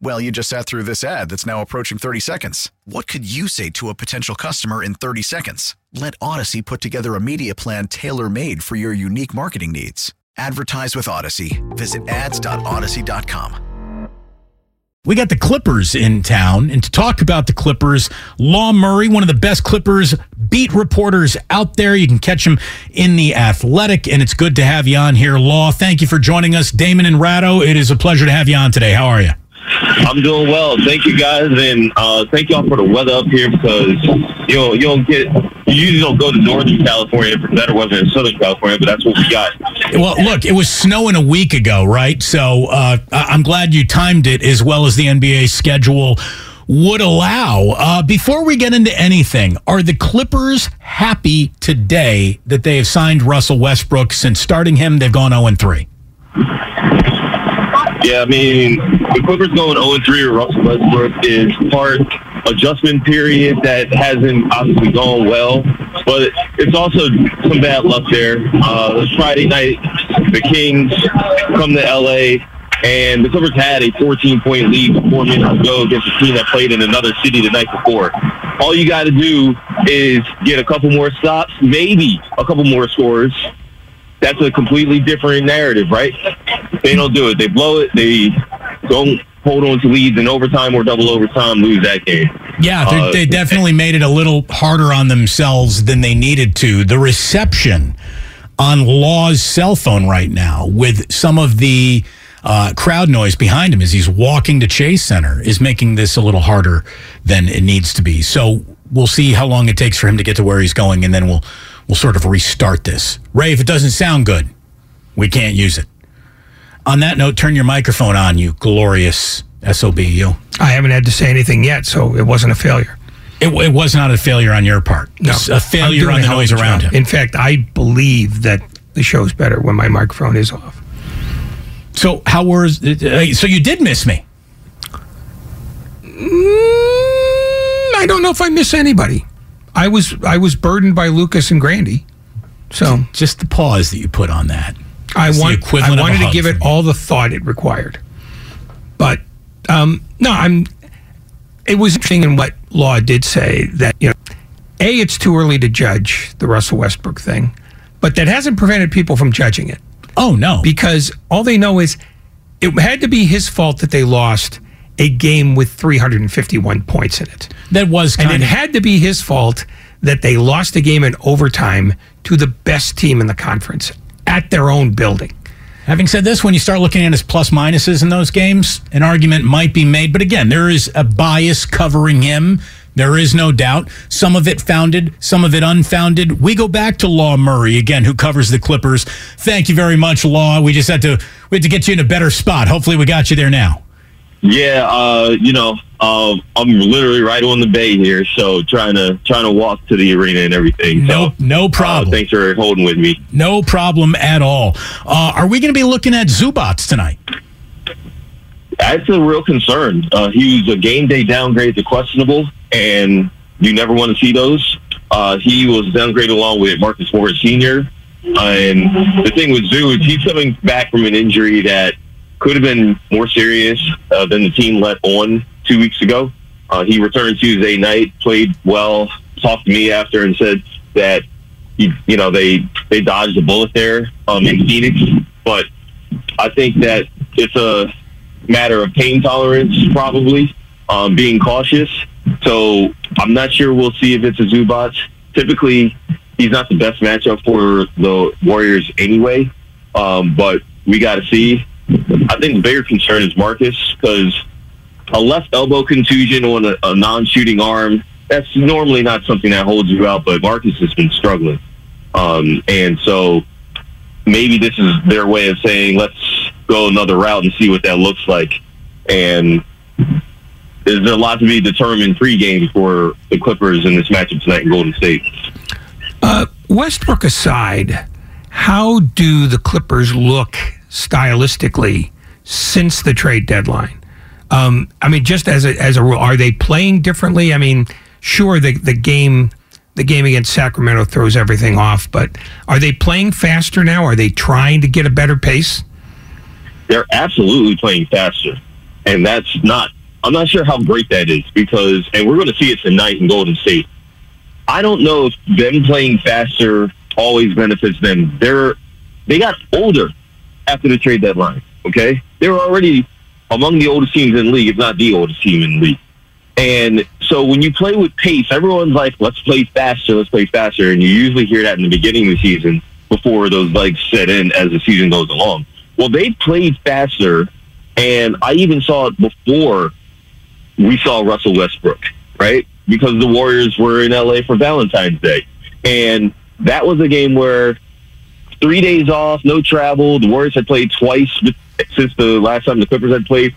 Well, you just sat through this ad that's now approaching 30 seconds. What could you say to a potential customer in 30 seconds? Let Odyssey put together a media plan tailor made for your unique marketing needs. Advertise with Odyssey. Visit ads.odyssey.com. We got the Clippers in town, and to talk about the Clippers, Law Murray, one of the best Clippers beat reporters out there. You can catch him in the Athletic, and it's good to have you on here, Law. Thank you for joining us, Damon and Ratto. It is a pleasure to have you on today. How are you? I'm doing well. Thank you guys, and uh, thank y'all for the weather up here because you know you don't get you usually don't go to Northern California for better weather in Southern California, but that's what we got. Well, look, it was snowing a week ago, right? So uh, I'm glad you timed it as well as the NBA schedule would allow. Uh, before we get into anything, are the Clippers happy today that they have signed Russell Westbrook? Since starting him, they've gone 0 3. Yeah, I mean the Clippers going 0 3 with Russell Westbrook is part adjustment period that hasn't obviously gone well, but it's also some bad luck there. Uh, Friday night, the Kings come to LA. And the Clippers had a 14 point lead four minutes ago against a team that played in another city the night before. All you got to do is get a couple more stops, maybe a couple more scores. That's a completely different narrative, right? They don't do it. They blow it. They don't hold on to leads in overtime or double overtime, lose that game. Yeah, they- Uh, they definitely made it a little harder on themselves than they needed to. The reception on Law's cell phone right now, with some of the uh, crowd noise behind him as he's walking to Chase Center, is making this a little harder than it needs to be. So we'll see how long it takes for him to get to where he's going, and then we'll we'll sort of restart this. Ray, if it doesn't sound good, we can't use it. On that note, turn your microphone on, you glorious sob. You. I haven't had to say anything yet, so it wasn't a failure. It, it was not a failure on your part. It's a failure on the noise around him. In fact, I believe that the show's better when my microphone is off. So how was? Uh, so you did miss me. Mm, I don't know if I miss anybody. I was I was burdened by Lucas and Grandy, so Just the pause that you put on that. I want I wanted to give it all the thought it required. But um, no, I'm. It was interesting in what Law did say that you know, a it's too early to judge the Russell Westbrook thing, but that hasn't prevented people from judging it Oh no! because all they know is it had to be his fault that they lost a game with 351 points in it. that was And it had to be his fault that they lost a game in overtime to the best team in the conference at their own building. Having said this, when you start looking at his plus minuses in those games, an argument might be made. But again, there is a bias covering him. There is no doubt. Some of it founded, some of it unfounded. We go back to Law Murray again, who covers the Clippers. Thank you very much, Law. We just had to we had to get you in a better spot. Hopefully, we got you there now. Yeah, uh, you know, uh, I'm literally right on the bay here, so trying to trying to walk to the arena and everything. No, so, no uh, problem. thanks for holding with me. No problem at all. Uh, are we going to be looking at Zubac tonight? That's a real concern. Uh, he was a game day downgrade to questionable, and you never want to see those. Uh, he was downgraded along with Marcus Morris Sr. Uh, and the thing with Zoo is he's coming back from an injury that could have been more serious uh, than the team let on two weeks ago. Uh, he returned Tuesday night, played well, talked to me after, and said that he, you know they they dodged a bullet there um, in Phoenix, but I think that it's a matter of pain tolerance, probably um, being cautious. So I'm not sure we'll see if it's a Zubac. Typically, he's not the best matchup for the Warriors anyway. Um, but we got to see. I think the bigger concern is Marcus because a left elbow contusion on a, a non-shooting arm that's normally not something that holds you out. But Marcus has been struggling, um, and so maybe this is their way of saying let's go another route and see what that looks like. And there's a lot to be determined pregame for the Clippers in this matchup tonight in Golden State. Uh, Westbrook aside, how do the Clippers look stylistically since the trade deadline? Um, I mean, just as a, as a rule, are they playing differently? I mean, sure, the the game the game against Sacramento throws everything off, but are they playing faster now? Are they trying to get a better pace? They're absolutely playing faster, and that's not. I'm not sure how great that is because, and we're going to see it tonight in Golden State. I don't know if them playing faster always benefits them. They're they got older after the trade deadline. Okay, they were already among the oldest teams in the league, if not the oldest team in the league. And so when you play with pace, everyone's like, let's play faster, let's play faster. And you usually hear that in the beginning of the season before those legs set in as the season goes along. Well, they played faster, and I even saw it before we saw Russell Westbrook, right? Because the Warriors were in LA for Valentine's Day. And that was a game where three days off, no travel. The Warriors had played twice since the last time the Clippers had played.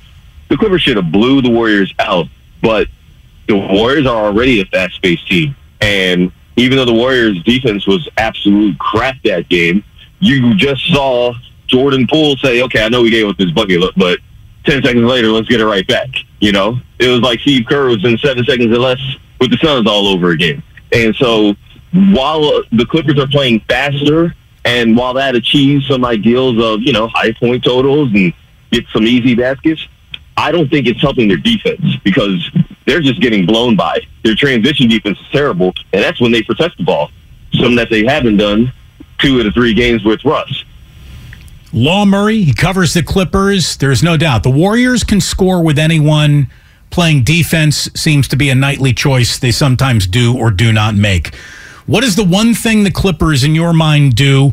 The Clippers should have blew the Warriors out, but the Warriors are already a fast-paced team, and even though the Warriors' defense was absolute crap that game, you just saw Jordan Poole say, "Okay, I know we gave up this bucket, but ten seconds later, let's get it right back." You know, it was like Steve Kerr was in seven seconds or less with the Suns all over again. And so, while the Clippers are playing faster and while that achieves some ideals of, you know, high point totals and get some easy baskets, I don't think it's helping their defense because they're just getting blown by. Their transition defense is terrible, and that's when they protect the ball. Something that they haven't done two of the three games with Russ. Law Murray, he covers the Clippers. There's no doubt. The Warriors can score with anyone. Playing defense seems to be a nightly choice they sometimes do or do not make. What is the one thing the Clippers, in your mind, do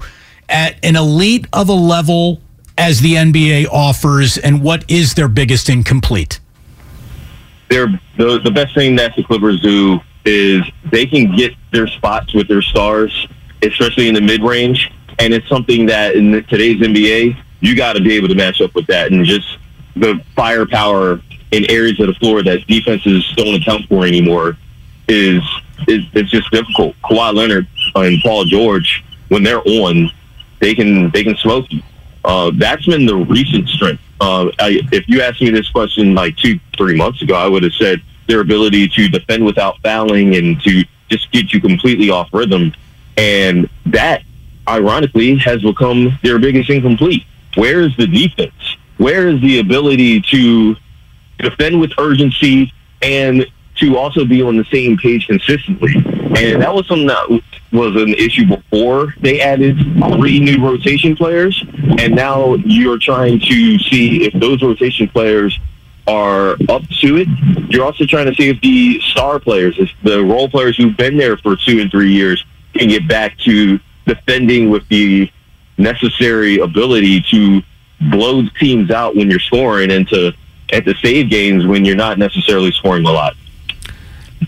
at an elite of a level as the NBA offers, and what is their biggest incomplete? They're, the, the best thing that the Clippers do is they can get their spots with their stars, especially in the mid range. And it's something that in today's NBA, you got to be able to match up with that. And just the firepower in areas of the floor that defenses don't account for anymore is it's, it's just difficult. Kawhi Leonard and Paul George, when they're on, they can they can smoke you. Uh, that's been the recent strength. Uh, I, if you asked me this question like two, three months ago, I would have said their ability to defend without fouling and to just get you completely off rhythm. And that, ironically, has become their biggest incomplete. Where is the defense? Where is the ability to defend with urgency and to also be on the same page consistently. And that was something that was an issue before they added three new rotation players. And now you're trying to see if those rotation players are up to it. You're also trying to see if the star players, if the role players who've been there for two and three years can get back to defending with the necessary ability to blow teams out when you're scoring and to at the save games when you're not necessarily scoring a lot.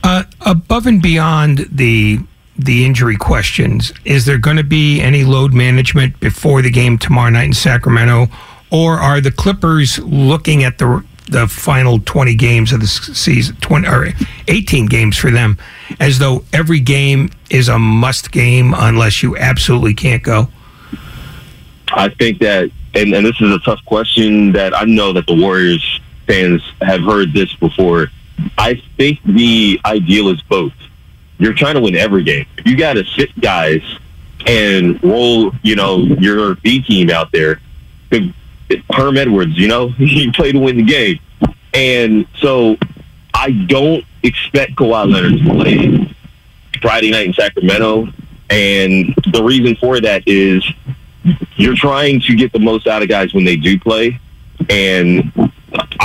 Uh, above and beyond the the injury questions, is there going to be any load management before the game tomorrow night in Sacramento, or are the Clippers looking at the the final 20 games of the season, 20 or 18 games for them, as though every game is a must game unless you absolutely can't go? I think that, and, and this is a tough question that I know that the Warriors fans have heard this before I think the ideal is both. You're trying to win every game. You got to sit guys and roll, you know, your B team out there. Herm Edwards, you know, he played to win the game. And so I don't expect Kawhi Leonard to play Friday night in Sacramento. And the reason for that is you're trying to get the most out of guys when they do play. And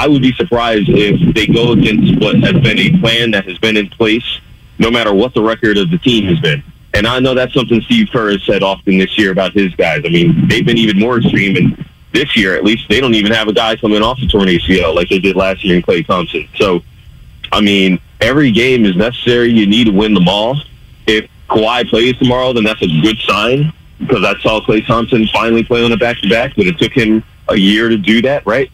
I would be surprised if they go against what has been a plan that has been in place, no matter what the record of the team has been. And I know that's something Steve Kerr has said often this year about his guys. I mean, they've been even more extreme, and this year at least they don't even have a guy coming off the torn ACL like they did last year in Klay Thompson. So, I mean, every game is necessary. You need to win them all. If Kawhi plays tomorrow, then that's a good sign because I saw Klay Thompson finally play on a back to back, but it took him a year to do that, right?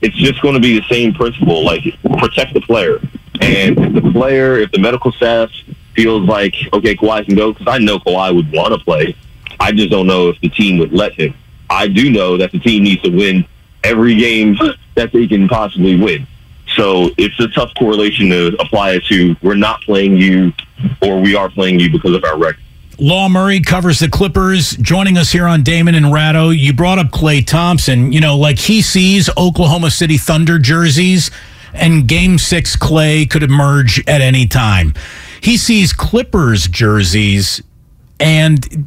It's just going to be the same principle, like protect the player. And if the player, if the medical staff feels like, okay, Kawhi can go, because I know Kawhi would want to play. I just don't know if the team would let him. I do know that the team needs to win every game that they can possibly win. So it's a tough correlation to apply it to we're not playing you or we are playing you because of our record. Law Murray covers the Clippers, joining us here on Damon and Ratto. You brought up Klay Thompson. You know, like he sees Oklahoma City Thunder jerseys, and Game Six Klay could emerge at any time. He sees Clippers jerseys, and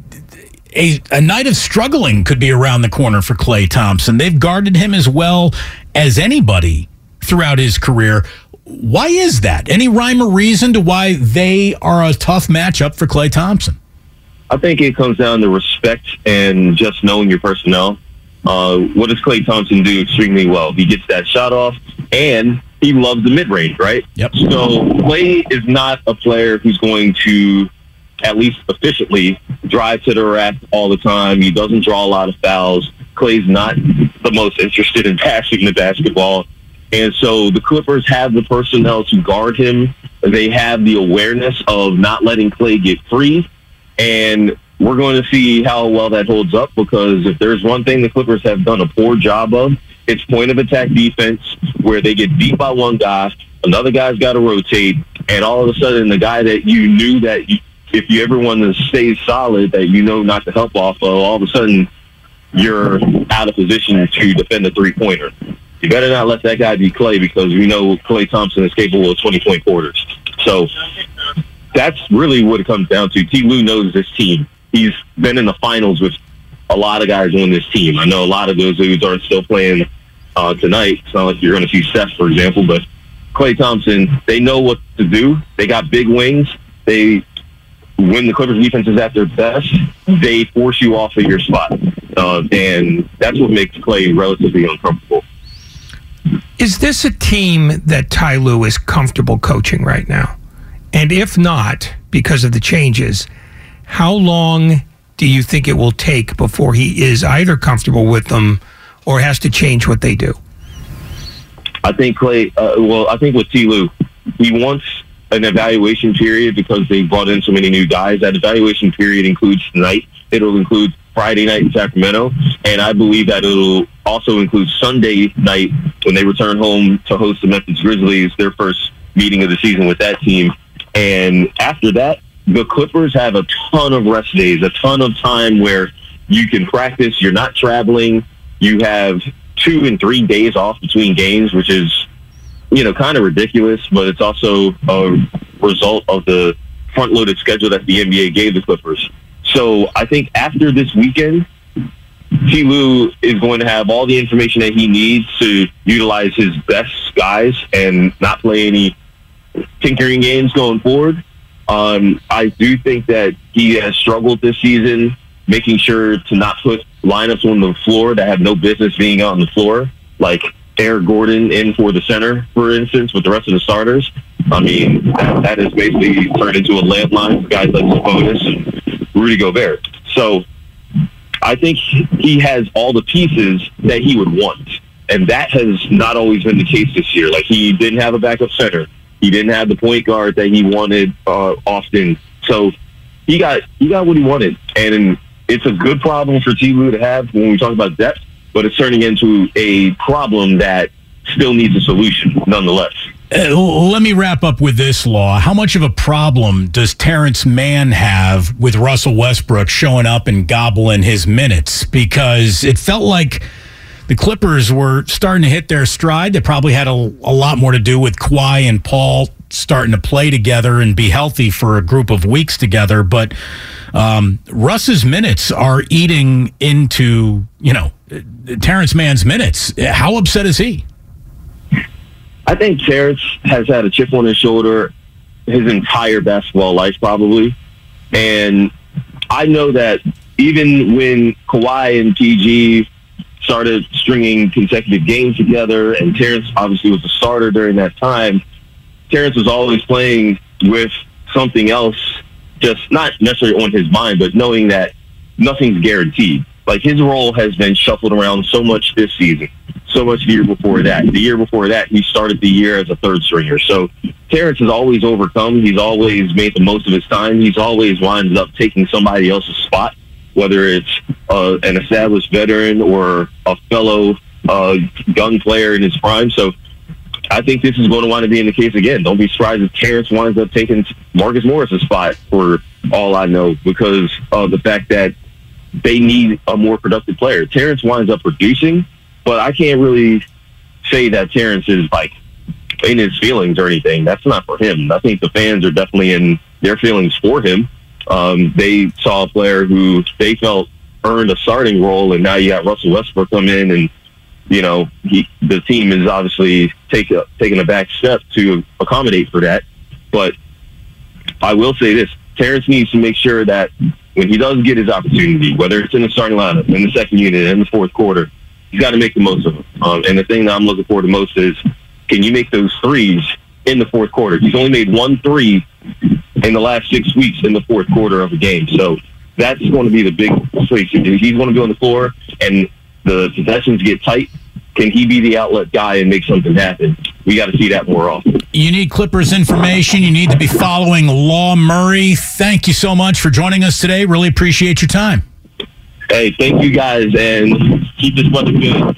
a, a night of struggling could be around the corner for Klay Thompson. They've guarded him as well as anybody throughout his career. Why is that? Any rhyme or reason to why they are a tough matchup for Klay Thompson? I think it comes down to respect and just knowing your personnel. Uh, what does Klay Thompson do extremely well? He gets that shot off, and he loves the mid range, right? Yep. So Klay is not a player who's going to, at least efficiently, drive to the rack all the time. He doesn't draw a lot of fouls. Klay's not the most interested in passing the basketball. And so the Clippers have the personnel to guard him. They have the awareness of not letting Klay get free. And we're going to see how well that holds up because if there's one thing the Clippers have done a poor job of, it's point of attack defense where they get beat by one guy, another guy's got to rotate, and all of a sudden the guy that you knew that you, if you ever want to stay solid that you know not to help off of, all of a sudden you're out of position to defend a three pointer. You better not let that guy be Klay because we know Klay Thompson is capable of 20 point quarters. So that's really what it comes down to. T. Lue knows this team. He's been in the finals with a lot of guys on this team. I know a lot of those dudes aren't still playing uh, tonight. It's not like you're going to see Seth, for example, but Klay Thompson, they know what to do. They got big wings. They, when the Clippers defense is at their best, they force you off of your spot. Uh, and that's what makes Klay relatively uncomfortable. Is this a team that Ty is comfortable coaching right now? And if not, because of the changes, how long do you think it will take before he is either comfortable with them or has to change what they do? I think Klay. Uh, well, I think with T. Lue, he wants an evaluation period because they brought in so many new guys. That evaluation period includes tonight. It'll include Friday night in Sacramento, and I believe that it'll also include Sunday night when they return home to host the Memphis Grizzlies, their first meeting of the season with that team. And after that, the Clippers have a ton of rest days, a ton of time where you can practice. You're not traveling. You have two and three days off between games, which is, you know, kind of ridiculous, but it's also a result of the front loaded schedule that the NBA gave the Clippers. So I think after this weekend, T. Lue is going to have all the information that he needs to utilize his best guys and not play any tinkering games going forward. Um, I do think that he has struggled this season making sure to not put lineups on the floor that have no business being on the floor, like Eric Gordon in for the center, for instance, with the rest of the starters. I mean, that, that has basically turned into a landline for guys like Sabonis and Rudy Gobert. So I think he has all the pieces that he would want. And that has not always been the case this year. Like, he didn't have a backup center. He didn't have the point guard that he wanted uh, often. So he got he got what he wanted. And it's a good problem for T. Lue to have when we talk about depth, but it's turning into a problem that still needs a solution nonetheless. Uh, let me wrap up with this law. How much of a problem does Terance Mann have with Russell Westbrook showing up and gobbling his minutes? Because it felt like the Clippers were starting to hit their stride. They probably had a, a lot more to do with Kawhi and Paul starting to play together and be healthy for a group of weeks together. But um, Russ's minutes are eating into, you know, Terance Mann's minutes. How upset is he? I think Terance has had a chip on his shoulder his entire basketball life, probably. And I know that even when Kawhi and PG started stringing consecutive games together, and Terance obviously was a starter during that time, Terance was always playing with something else, just not necessarily on his mind, but knowing that nothing's guaranteed. Like his role has been shuffled around so much this season, so much the year before that. The year before that, he started the year as a third stringer. So Terance has always overcome. He's always made the most of his time. He's always winds up taking somebody else's spot, whether it's uh, an established veteran or a fellow uh, gun player in his prime. So I think this is going to wind up being the case again. Don't be surprised if Terance winds up taking Marcus Morris' spot for all I know because of the fact that they need a more productive player. Terance winds up producing, but I can't really say that Terance is like in his feelings or anything. That's not for him. I think the fans are definitely in their feelings for him. Um, they saw a player who they felt earned a starting role, and now you got Russell Westbrook come in, and you know he, the team is obviously take a, taking a back step to accommodate for that. But I will say this: Terance needs to make sure that when he does get his opportunity, whether it's in the starting lineup, in the second unit, in the fourth quarter, he's got to make the most of them. Um, and the thing that I'm looking for the most is, can you make those threes in the fourth quarter? He's only made one three in the last six weeks in the fourth quarter of a game. So that's going to be the big switch. He's going to be on the floor and the possessions get tight. Can he be the outlet guy and make something happen? We got to see that more often. You need Clippers information. You need to be following Law Murray. Thank you so much for joining us today. Really appreciate your time. Hey, thank you guys, and keep this weather good.